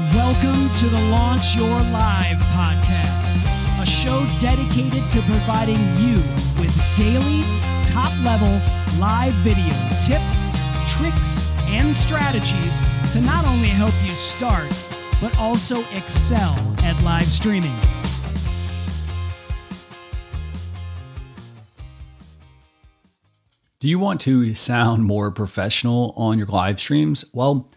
Welcome to the Launch Your Live podcast, a show dedicated to providing you with daily, top level live video tips, tricks, and strategies to not only help you start, but also excel at live streaming. Do you want to sound more professional on your live streams? Well,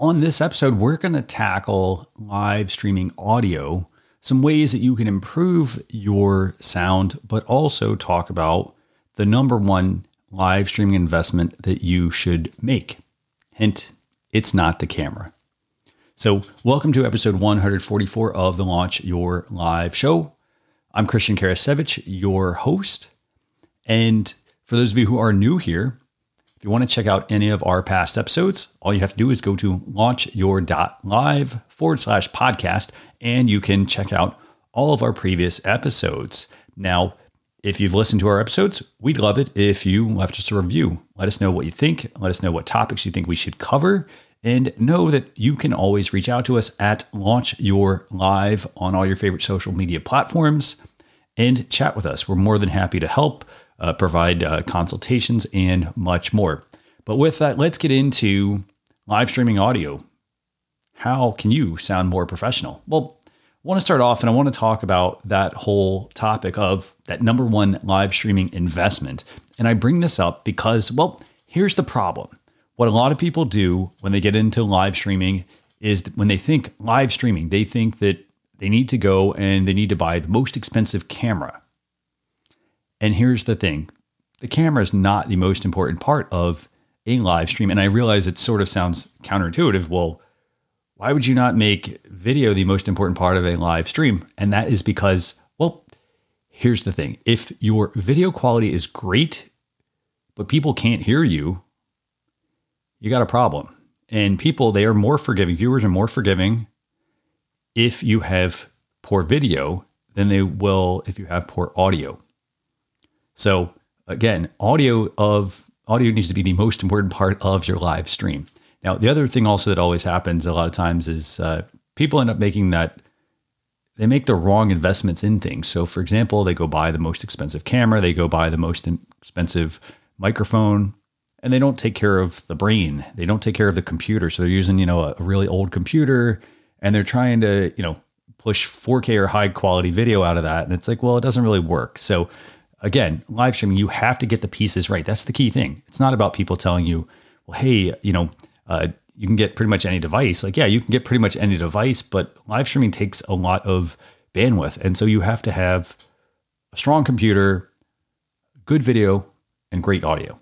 on this episode, we're going to tackle live streaming audio, some ways that you can improve your sound, but also talk about the number one live streaming investment that you should make. Hint, it's not the camera. So, welcome to episode 144 of the Launch Your Live show. I'm Christian Karasevich, your host. And for those of you who are new here, if you want to check out any of our past episodes, all you have to do is go to launchyour.live forward slash podcast, and you can check out all of our previous episodes. Now, if you've listened to our episodes, we'd love it if you left us a review. Let us know what you think. Let us know what topics you think we should cover. And know that you can always reach out to us at Launch Your Live on all your favorite social media platforms and chat with us. We're more than happy to help uh, provide uh, consultations, and much more. But with that, let's get into live streaming audio. How can you sound more professional? Well, I want to start off and I want to talk about that whole topic of that number one live streaming investment. And I bring this up because, well, here's the problem. What a lot of people do when they get into live streaming is when they think live streaming, they think that they need to go and they need to buy the most expensive camera. And here's the thing the camera is not the most important part of a live stream. And I realize it sort of sounds counterintuitive. Well, why would you not make video the most important part of a live stream? And that is because, well, here's the thing if your video quality is great, but people can't hear you, you got a problem. And people, they are more forgiving. Viewers are more forgiving if you have poor video than they will if you have poor audio. So again, audio of audio needs to be the most important part of your live stream. Now, the other thing also that always happens a lot of times is uh, people end up making that they make the wrong investments in things. So, for example, they go buy the most expensive camera, they go buy the most expensive microphone, and they don't take care of the brain. They don't take care of the computer. So they're using, you know, a, really old computer, and they're trying to, you know, push 4K or high quality video out of that, and it's like, well, it doesn't really work. So again, live streaming, you have to get the pieces right. That's the key thing. It's not about people telling you, well, hey, you know, uh, you can get pretty much any device. Like, yeah, you can get pretty much any device, but live streaming takes a lot of bandwidth. And so you have to have a strong computer, good video, and great audio.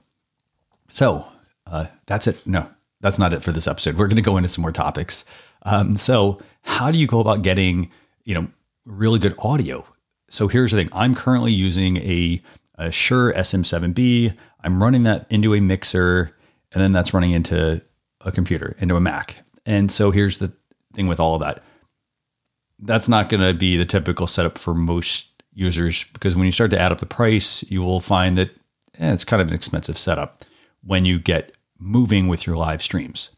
So uh, that's it. No, that's not it for this episode. We're going to go into some more topics. Um, so, how do you go about getting, you know, really good audio? So here's the thing I'm currently using a, a Shure SM7B. I'm running that into a mixer, and then that's running into a computer, into a Mac. And so here's the thing with all of that that's not going to be the typical setup for most users because when you start to add up the price, you will find that eh, it's kind of an expensive setup when you get moving with your live streams.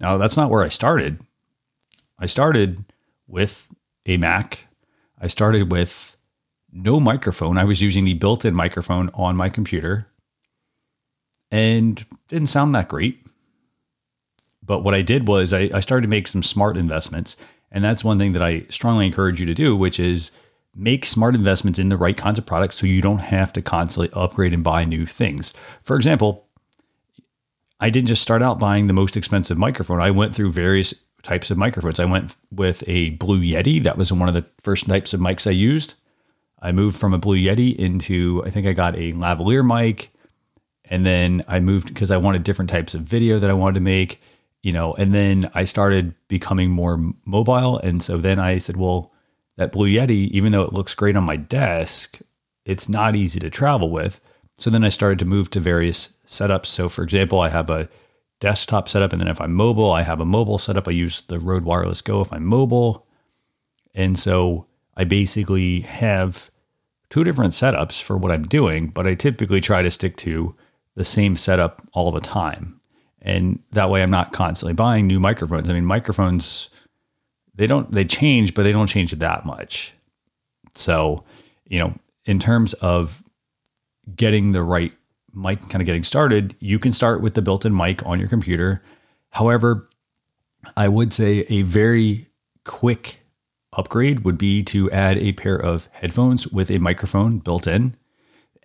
Now, that's not where I started. I started with a Mac. I started with no microphone. I was using the built in microphone on my computer and didn't sound that great. But what I did was I, I, started to make some smart investments. And that's one thing that I strongly encourage you to do, which is make smart investments in the right kinds of products so you don't have to constantly upgrade and buy new things. For example, I didn't just start out buying the most expensive microphone. I went through various types of microphones. I went with a Blue Yeti. That was one of the first types of mics I used. I moved from a Blue Yeti into, I think I got a lavalier mic. And then I moved because I wanted different types of video that I wanted to make, you know, and then I started becoming more mobile. And so then I said, well, that Blue Yeti, even though it looks great on my desk, it's not easy to travel with. So then I started to move to various setups. So, for example, I have a desktop setup, and then if I'm mobile, I have a mobile setup. I use the Rode Wireless Go if I'm mobile. And so I basically have two different setups for what I'm doing, but I typically try to stick to the same setup all the time. And that way I'm not constantly buying new microphones. I mean, microphones, they don't they change, but they don't change that much. So, you know, in terms of getting the right mic kind of getting started, you can start with the built-in mic on your computer. However, I would say a very quick upgrade would be to add a pair of headphones with a microphone built in.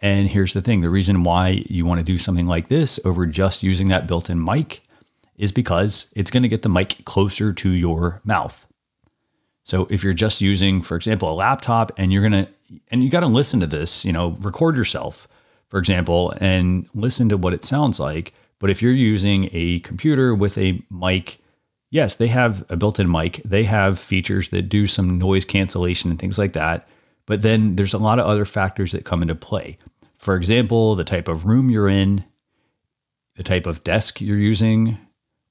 And here's the thing the reason why you want to do something like this over just using that built in mic is because it's going to get the mic closer to your mouth. So if you're just using, for example, a laptop and you're going to, and you got to listen to this, you know, record yourself, for example, and listen to what it sounds like. But if you're using a computer with a mic yes, they have a built in mic. They have features that do some noise cancellation and things like that. But then there's a lot of other factors that come into play. For example, the type of room you're in, the type of desk you're using,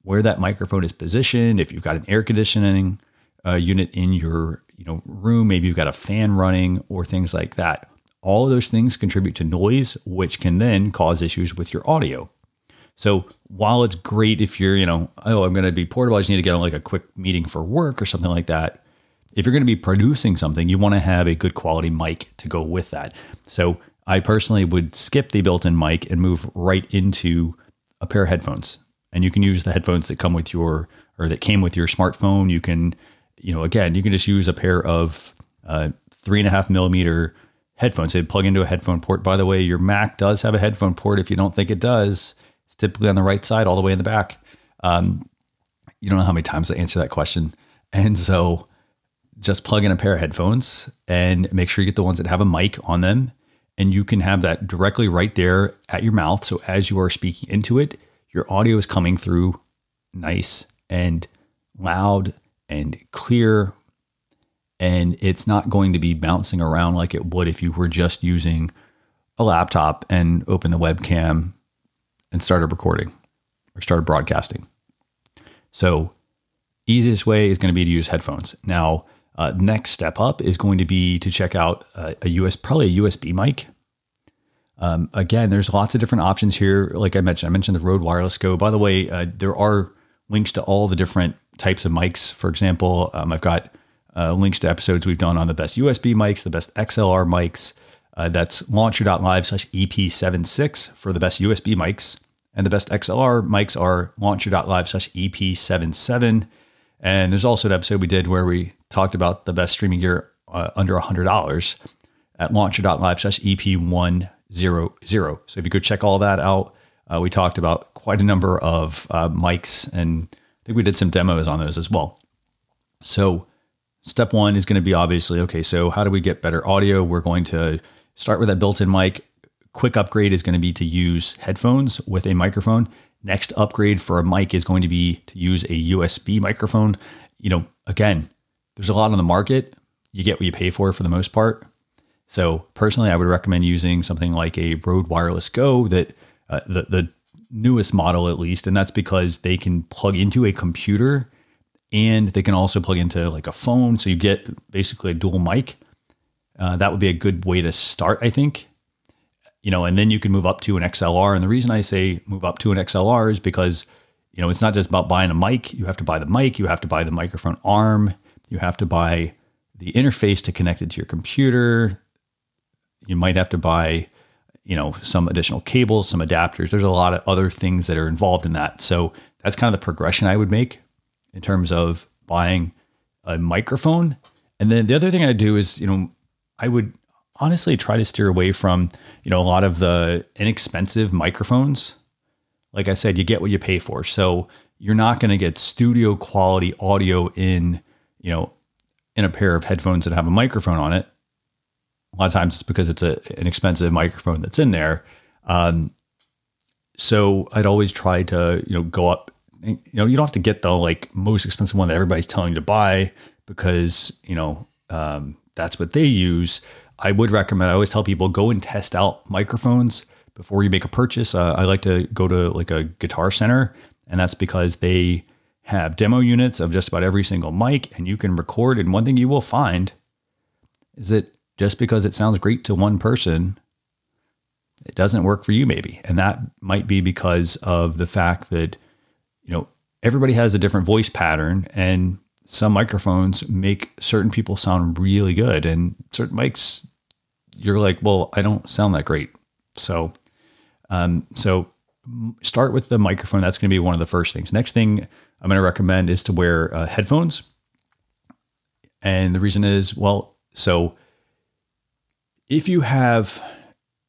where that microphone is positioned, if you've got an air conditioning uh, unit in your you know room, maybe you've got a fan running or things like that. All of those things contribute to noise, which can then cause issues with your audio. So while it's great if you're, you know, oh, I'm going to be portable, I just need to get on like a quick meeting for work or something like that. If you're going to be producing something, you want to have a good quality mic to go with that. So I personally would skip the built in mic and move right into a pair of headphones. And you can use the headphones that come with your, or that came with your smartphone. You can, you know, again, you can just use a pair of uh, three and a half millimeter headphones. They plug into a headphone port. By the way, your Mac does have a headphone port. If you don't think it does, typically on the right side, all the way in the back. Um, you don't know how many times I answer that question. And so just plug in a pair of headphones and make sure you get the ones that have a mic on them. And you can have that directly right there at your mouth. So as you are speaking into it, your audio is coming through nice and loud and clear. And it's not going to be bouncing around like it would if you were just using a laptop and open the webcam and started recording or started broadcasting. So, easiest way is going to be to use headphones. Now, uh, next step up is going to be to check out a, a US, probably a USB mic. Um, again, there's lots of different options here. Like I mentioned, I mentioned the Rode Wireless Go. By the way, uh, there are links to all the different types of mics. For example, um, I've got uh, links to episodes we've done on the best USB mics, the best XLR mics, uh, that's launchyour.live slash EP76 for the best USB mics. And the best XLR mics are launchyour.live slash EP77. And there's also an episode we did where we talked about the best streaming gear uh, under $100 at launchyour.live slash EP100. So if you could check all that out, uh, we talked about quite a number of uh, mics and I think we did some demos on those as well. So step one is going to be obviously okay, so how do we get better audio? We're going to Start with that built-in mic. Quick upgrade is going to be to use headphones with a microphone. Next upgrade for a mic is going to be to use a USB microphone. You know, again, there's a lot on the market. You get what you pay for for the most part. So personally, I would recommend using something like a Rode Wireless Go that uh, the the newest model at least, and that's because they can plug into a computer and they can also plug into like a phone. So you get basically a dual mic. Uh, that would be a good way to start, I think. You know, and then you can move up to an XLR. And the reason I say move up to an XLR is because, you know, it's not just about buying a mic. You have to buy the mic, you have to buy the microphone arm, you have to buy the interface to connect it to your computer. You might have to buy, you know, some additional cables, some adapters. There's a lot of other things that are involved in that. So that's kind of the progression I would make in terms of buying a microphone. And then the other thing I do is, you know, I would honestly try to steer away from, you know, a lot of the inexpensive microphones. Like I said, you get what you pay for. So you're not going to get studio quality audio in, you know, in a pair of headphones that have a microphone on it. A lot of times it's because it's a, an expensive microphone that's in there. Um, so I'd always try to, you know, go up. You know, you don't have to get the like most expensive one that everybody's telling you to buy because you know um, that's what they use. I would recommend, I always tell people go and test out microphones before you make a purchase. Uh, I like to go to like a guitar center, and that's because they have demo units of just about every single mic and you can record. And one thing you will find is that just because it sounds great to one person, it doesn't work for you, maybe. And that might be because of the fact that, you know, everybody has a different voice pattern. And some microphones make certain people sound really good, and certain mics, you're like, well, I don't sound that great. So, um, so start with the microphone. That's going to be one of the first things. Next thing I'm going to recommend is to wear uh, headphones. And the reason is, well, so if you have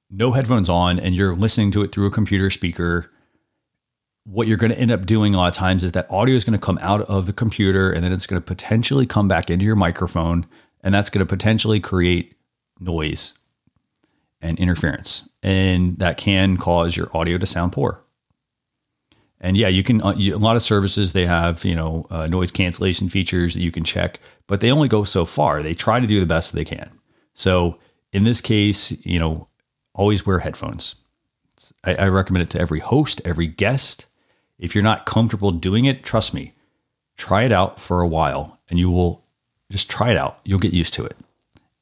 no headphones on and you're listening to it through a computer speaker, what you're going to end up doing a lot of times is that audio is going to come out of the computer and then it's going to potentially come back into your microphone. And that's going to potentially create noise and interference. And that can cause your audio to sound poor. And yeah, you can, uh, you, a lot of services, they have, you know, uh, noise cancellation features that you can check, but they only go so far. They try to do the best they can. So in this case, you know, always wear headphones. I, I recommend it to every host, every guest. If you're not comfortable doing it, trust me, try it out for a while and you will just try it out. You'll get used to it.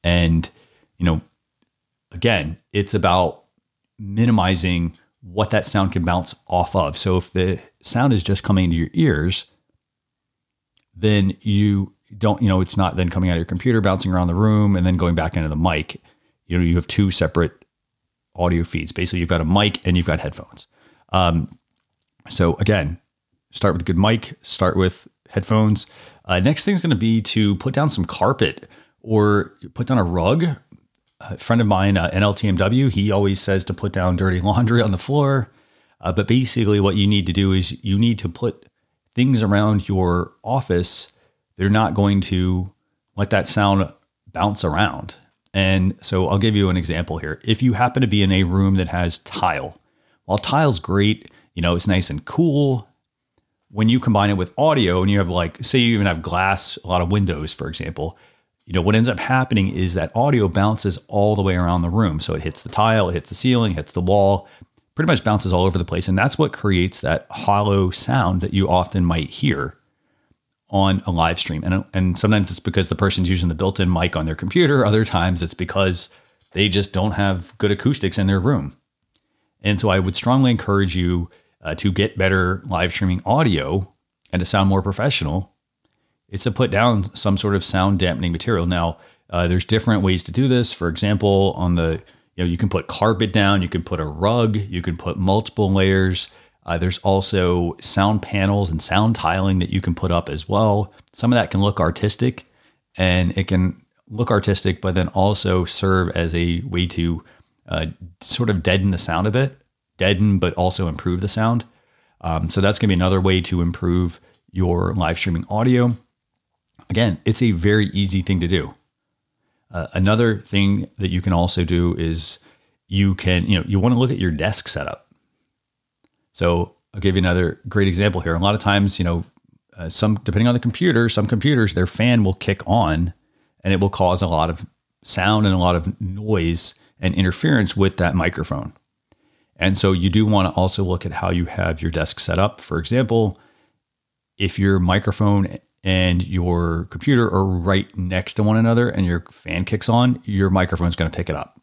And, you know, again, it's about minimizing what that sound can bounce off of. So if the sound is just coming into your ears, then you don't, you know, it's not then coming out of your computer, bouncing around the room, and then going back into the mic. You know, you have two separate audio feeds. Basically, you've got a mic and you've got headphones. Um, so again, start with a good mic, start with headphones. Uh, next thing is going to be to put down some carpet or put down a rug a friend of mine, uh, NLTMW, he always says to put down dirty laundry on the floor. Uh, but basically, what you need to do is you need to put things around your office that are not going to let that sound bounce around. And so I'll give you an example here. If you happen to be in a room that has tile, while tile's great, you know, it's nice and cool. When you combine it with audio and you have like, say you even have glass, a lot of windows, for example, you know, what ends up happening is that audio bounces all the way around the room. So it hits the tile, it hits the ceiling, hits the wall, pretty much bounces all over the place. And that's what creates that hollow sound that you often might hear on a live stream. And, and sometimes it's because the person's using the built in mic on their computer. Other times it's because they just don't have good acoustics in their room. And so I would strongly encourage you uh, to get better live streaming audio and to sound more professional is to put down some sort of sound dampening material. Now, uh, there's different ways to do this. For example, on the you know you can put carpet down, you can put a rug, you can put multiple layers. Uh, there's also sound panels and sound tiling that you can put up as well. Some of that can look artistic, and it can look artistic, but then also serve as a way to uh, sort of deaden the sound a bit, deaden but also improve the sound. Um, so that's going to be another way to improve your live streaming audio. Again, it's a very easy thing to do. Uh, another thing that you can also do is you can, you know, you want to look at your desk setup. So I'll give you another great example here. A lot of times, you know, uh, some depending on the computer, some computers their fan will kick on, and it will cause a lot of sound and a lot of noise and interference with that microphone. And so you do want to also look at how you have your desk set up. For example, if your microphone and your computer are right next to one another and your fan kicks on, your microphone's going to pick it up.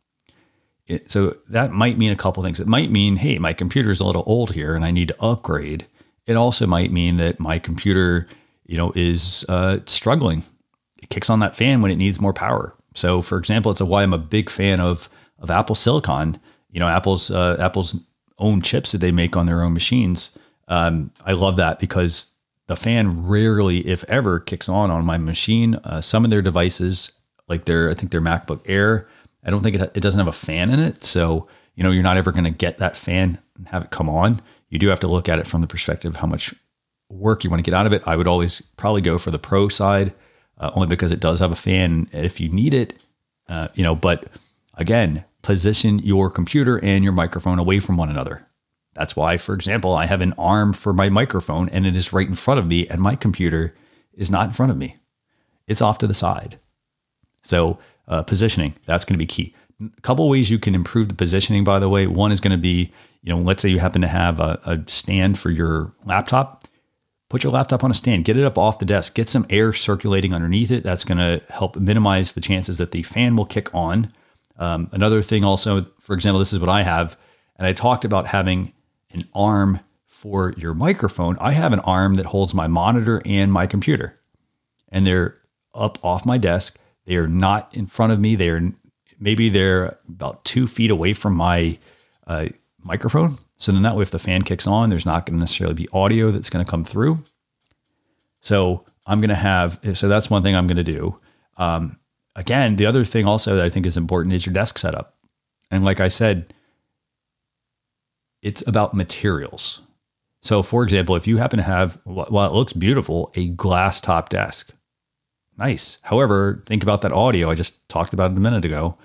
So that might mean a couple things. It might mean, hey, my computer's a little old here and I need to upgrade. It also might mean that my computer, you know, is uh, struggling. It kicks on that fan when it needs more power. So, for example, it's a, why I'm a big fan of of Apple Silicon. You know, Apple's uh, Apple's own chips that they make on their own machines. Um, I love that because the fan rarely, if ever, kicks on on my machine. Uh, some of their devices, like their, I think their MacBook Air, I don't think it, it doesn't have a fan in it. So, you know, you're not ever going to get that fan and have it come on. You do have to look at it from the perspective of how much work you want to get out of it. I would always probably go for the pro side, uh, only because it does have a fan if you need it. Uh, you know, but again, position your computer and your microphone away from one another. That's why, for example, I have an arm for my microphone and it is right in front of me, and my computer is not in front of me. It's off to the side. So, uh, positioning, that's going to be key. A couple ways you can improve the positioning, by the way. One is going to be, you know, let's say you happen to have a, a stand for your laptop. Put your laptop on a stand, get it up off the desk, get some air circulating underneath it. That's going to help minimize the chances that the fan will kick on. Um, another thing, also, for example, this is what I have. And I talked about having an arm for your microphone, I have an arm that holds my monitor and my computer. and they're up off my desk. They are not in front of me. They are maybe they're about two feet away from my uh, microphone. So then that way, if the fan kicks on, there's not going to necessarily be audio that's going to come through. So I'm going to have, so that's one thing I'm going to do. Um, again, the other thing also that I think is important is your desk setup. And like I said, it's about materials. So, for example, if you happen to have, while it looks beautiful, a glass top desk, nice. However, think about that audio I just talked about a minute ago.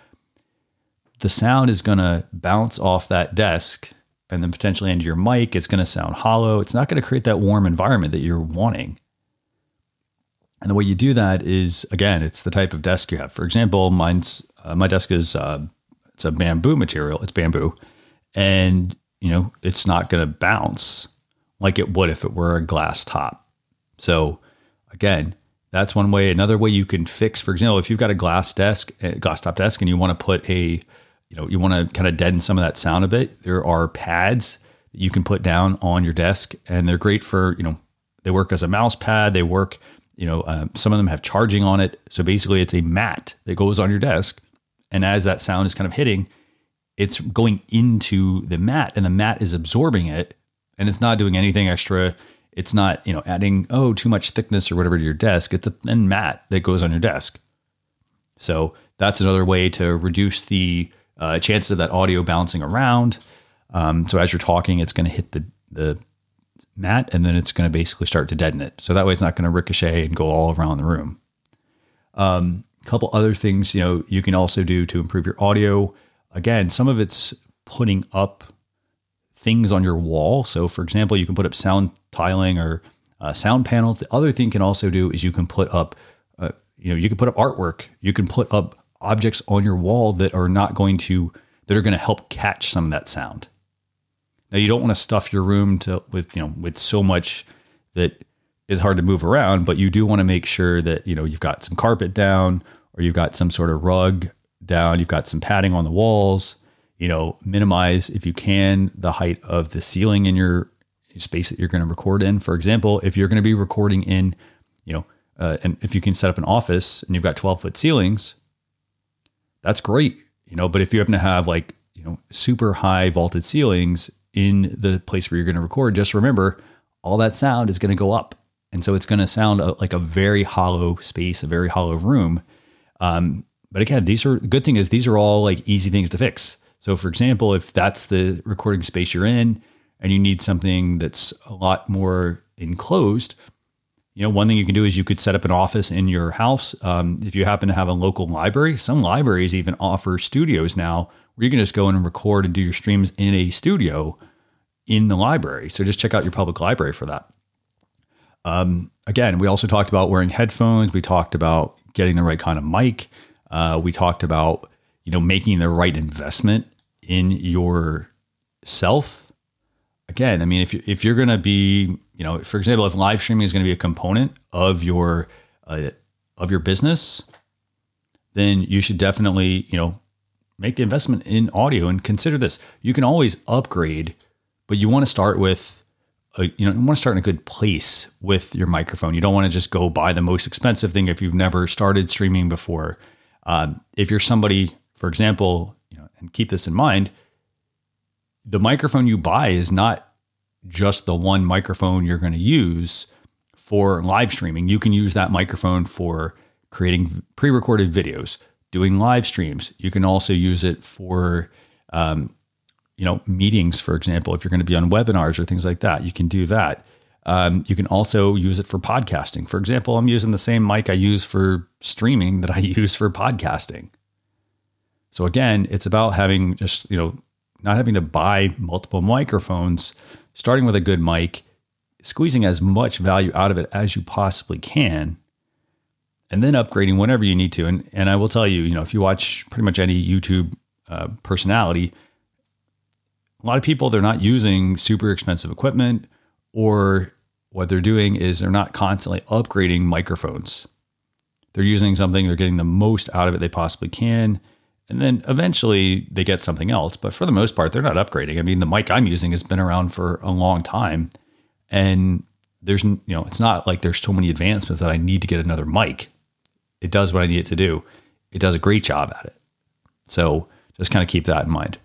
The sound is going to bounce off that desk and then potentially into your mic. It's going to sound hollow. It's not going to create that warm environment that you're wanting. And the way you do that is, again, it's the type of desk you have. For example, mine's uh, my desk is uh, it's a bamboo material. It's bamboo, and you know it's not going to bounce like it would if it were a glass top. So again, that's one way. Another way you can fix, for example, if you've got a glass desk, a glass top desk, and you want to put a, you know, you want to kind of deaden some of that sound a bit. There are pads that you can put down on your desk, and they're great for, you know, they work as a mouse pad. They work you know, um, some of them have charging on it. So basically, it's a mat that goes on your desk. And as that sound is kind of hitting, it's going into the mat and the mat is absorbing it and it's not doing anything extra. It's not, you know, adding, oh, too much thickness or whatever to your desk. It's a thin mat that goes on your desk. So that's another way to reduce the uh, chances of that audio bouncing around. Um, so as you're talking, it's going to hit the, the mat, and then it's going to basically start to deaden it. So that way it's not going to ricochet and go all around the room. Um, a couple other things, you know, you can also do to improve your audio. Again, some of it's putting up things on your wall. So, for example, you can put up sound tiling or uh, sound panels. The other thing you can also do is you can put up, uh, you know, you can put up artwork. You can put up objects on your wall that are not going to that are going to help catch some of that sound. Now you don't want to stuff your room to with you know with so much that is hard to move around, but you do want to make sure that you know you've got some carpet down or you've got some sort of rug down, you've got some padding on the walls. You know, minimize if you can the height of the ceiling in your space that you're going to record in. For example, if you're going to be recording in, you know, uh, and if you can set up an office and you've got 12 foot ceilings, that's great. You know, but if you happen to have like you know super high vaulted ceilings in the place where you're going to record, just remember all that sound is going to go up. And so it's going to sound like a very hollow space, a very hollow room. Um, but again, these are good thing is these are all like easy things to fix. So for example, if that's the recording space you're in and you need something that's a lot more enclosed, you know, one thing you can do is you could set up an office in your house. Um, if you happen to have a local library, some libraries even offer studios now where you can just go in and record and do your streams in a studio in the library. So just check out your public library for that. Um, again, we also talked about wearing headphones. We talked about getting the right kind of mic. Uh, we talked about you know making the right investment in yourself. Again, I mean, if you, if you're going to be, you know, for example, if live streaming is going to be a component of your uh, of your business, then you should definitely, you know, make the investment in audio and consider this. You can always upgrade, but you want to start with a, you know, you want to start in a good place with your microphone. You don't want to just go buy the most expensive thing if you've never started streaming before. Um, if you're somebody, for example, you know, and keep this in mind, the microphone you buy is not just the one microphone you're going to use for live streaming. You can use that microphone for creating pre-recorded videos, doing live streams. You can also use it for, um, you know, meetings, for example, if you're going to be on webinars or things like that, you can do that. Um, you can also use it for podcasting. For example, I'm using the same mic I use for streaming that I use for podcasting. So again, it's about having just, you know, not having to buy multiple microphones, starting with a good mic, squeezing as much value out of it as you possibly can, and then upgrading whenever you need to. And and I will tell you, you know, if you watch pretty much any YouTube uh, personality, a lot of people they're not using super expensive equipment, or what they're doing is they're not constantly upgrading microphones. They're using something, they're getting the most out of it they possibly can. And then eventually they get something else. But for the most part, they're not upgrading. I mean, the mic I'm using has been around for a long time. And there's you know it's not like there's so many advancements that I need to get another mic. It does what I need it to do. It does a great job at it. So just kind of keep that in mind.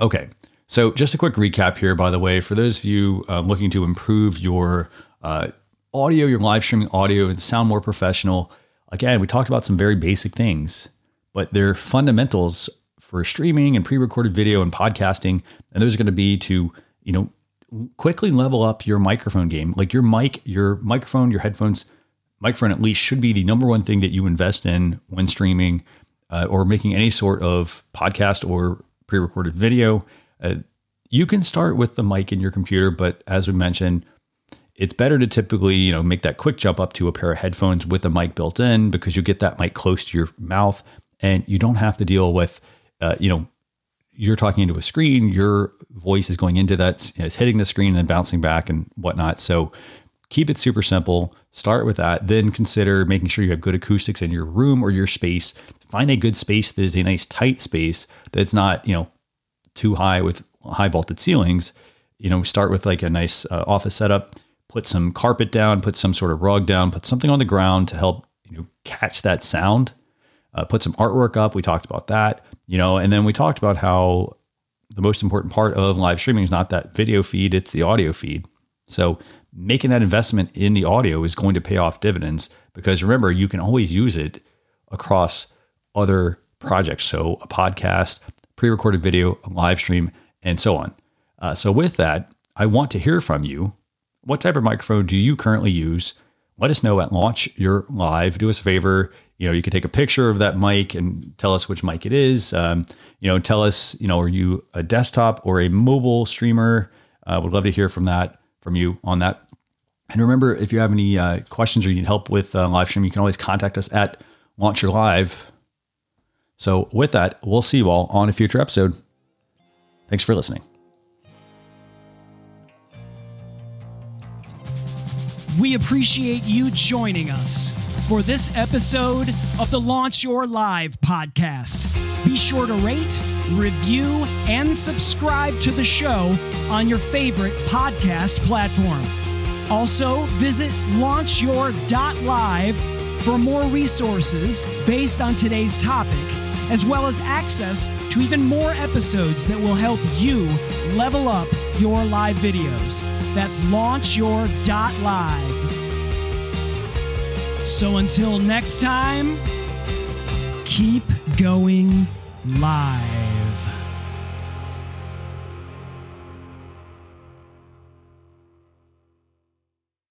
Okay, so just a quick recap here, by the way, for those of you um, looking to improve your uh, audio, your live streaming audio, and sound more professional. Again, we talked about some very basic things, but they're fundamentals for streaming and pre-recorded video and podcasting. And those are going to be to you know quickly level up your microphone game. Like your mic, your microphone, your headphones, microphone at least should be the number one thing that you invest in when streaming uh, or making any sort of podcast or pre-recorded video. Uh, you can start with the mic in your computer, but as we mentioned, it's better to typically you know make that quick jump up to a pair of headphones with a mic built in because you get that mic close to your mouth and you don't have to deal with uh, you know you're talking into a screen, your voice is going into that, it's hitting the screen and then bouncing back and whatnot. So keep it super simple. Start with that. Then consider making sure you have good acoustics in your room or your space. Find a good space that is a nice tight space that's not, you know, too high with high vaulted ceilings. You know, start with like a nice uh, office setup, put some carpet down, put some sort of rug down, put something on the ground to help, you know, catch that sound. Uh, put some artwork up. We talked about that you know, and then we talked about how the most important part of live streaming is not that video feed, it's the audio feed. So making that investment in the audio is going to pay off dividends because remember, you can always use it across other projects. So a podcast, pre-recorded video, a live stream, and so on. Uh, so with that, I want to hear from you. What type of microphone do you currently use? Let us know at Launch Your Live. Do us a favor you know, you could take a picture of that mic and tell us which mic it is. Um, you know, tell us, you know, are you a desktop or a mobile streamer? Uh, would love to hear from that from you on that. And remember, if you have any uh, questions or you need help with uh, live stream, you can always contact us at Launch Your Live. So with that, we'll see you all on a future episode. Thanks for listening. We appreciate you joining us for this episode of the Launch Your Live podcast. Be sure to rate, review, and subscribe to the show on your favorite podcast platform. Also, visit launchyour.live for more resources based on today's topic, as well as access to even more episodes that will help you level up your live videos. That's launchyour.live. So until next time, keep going live.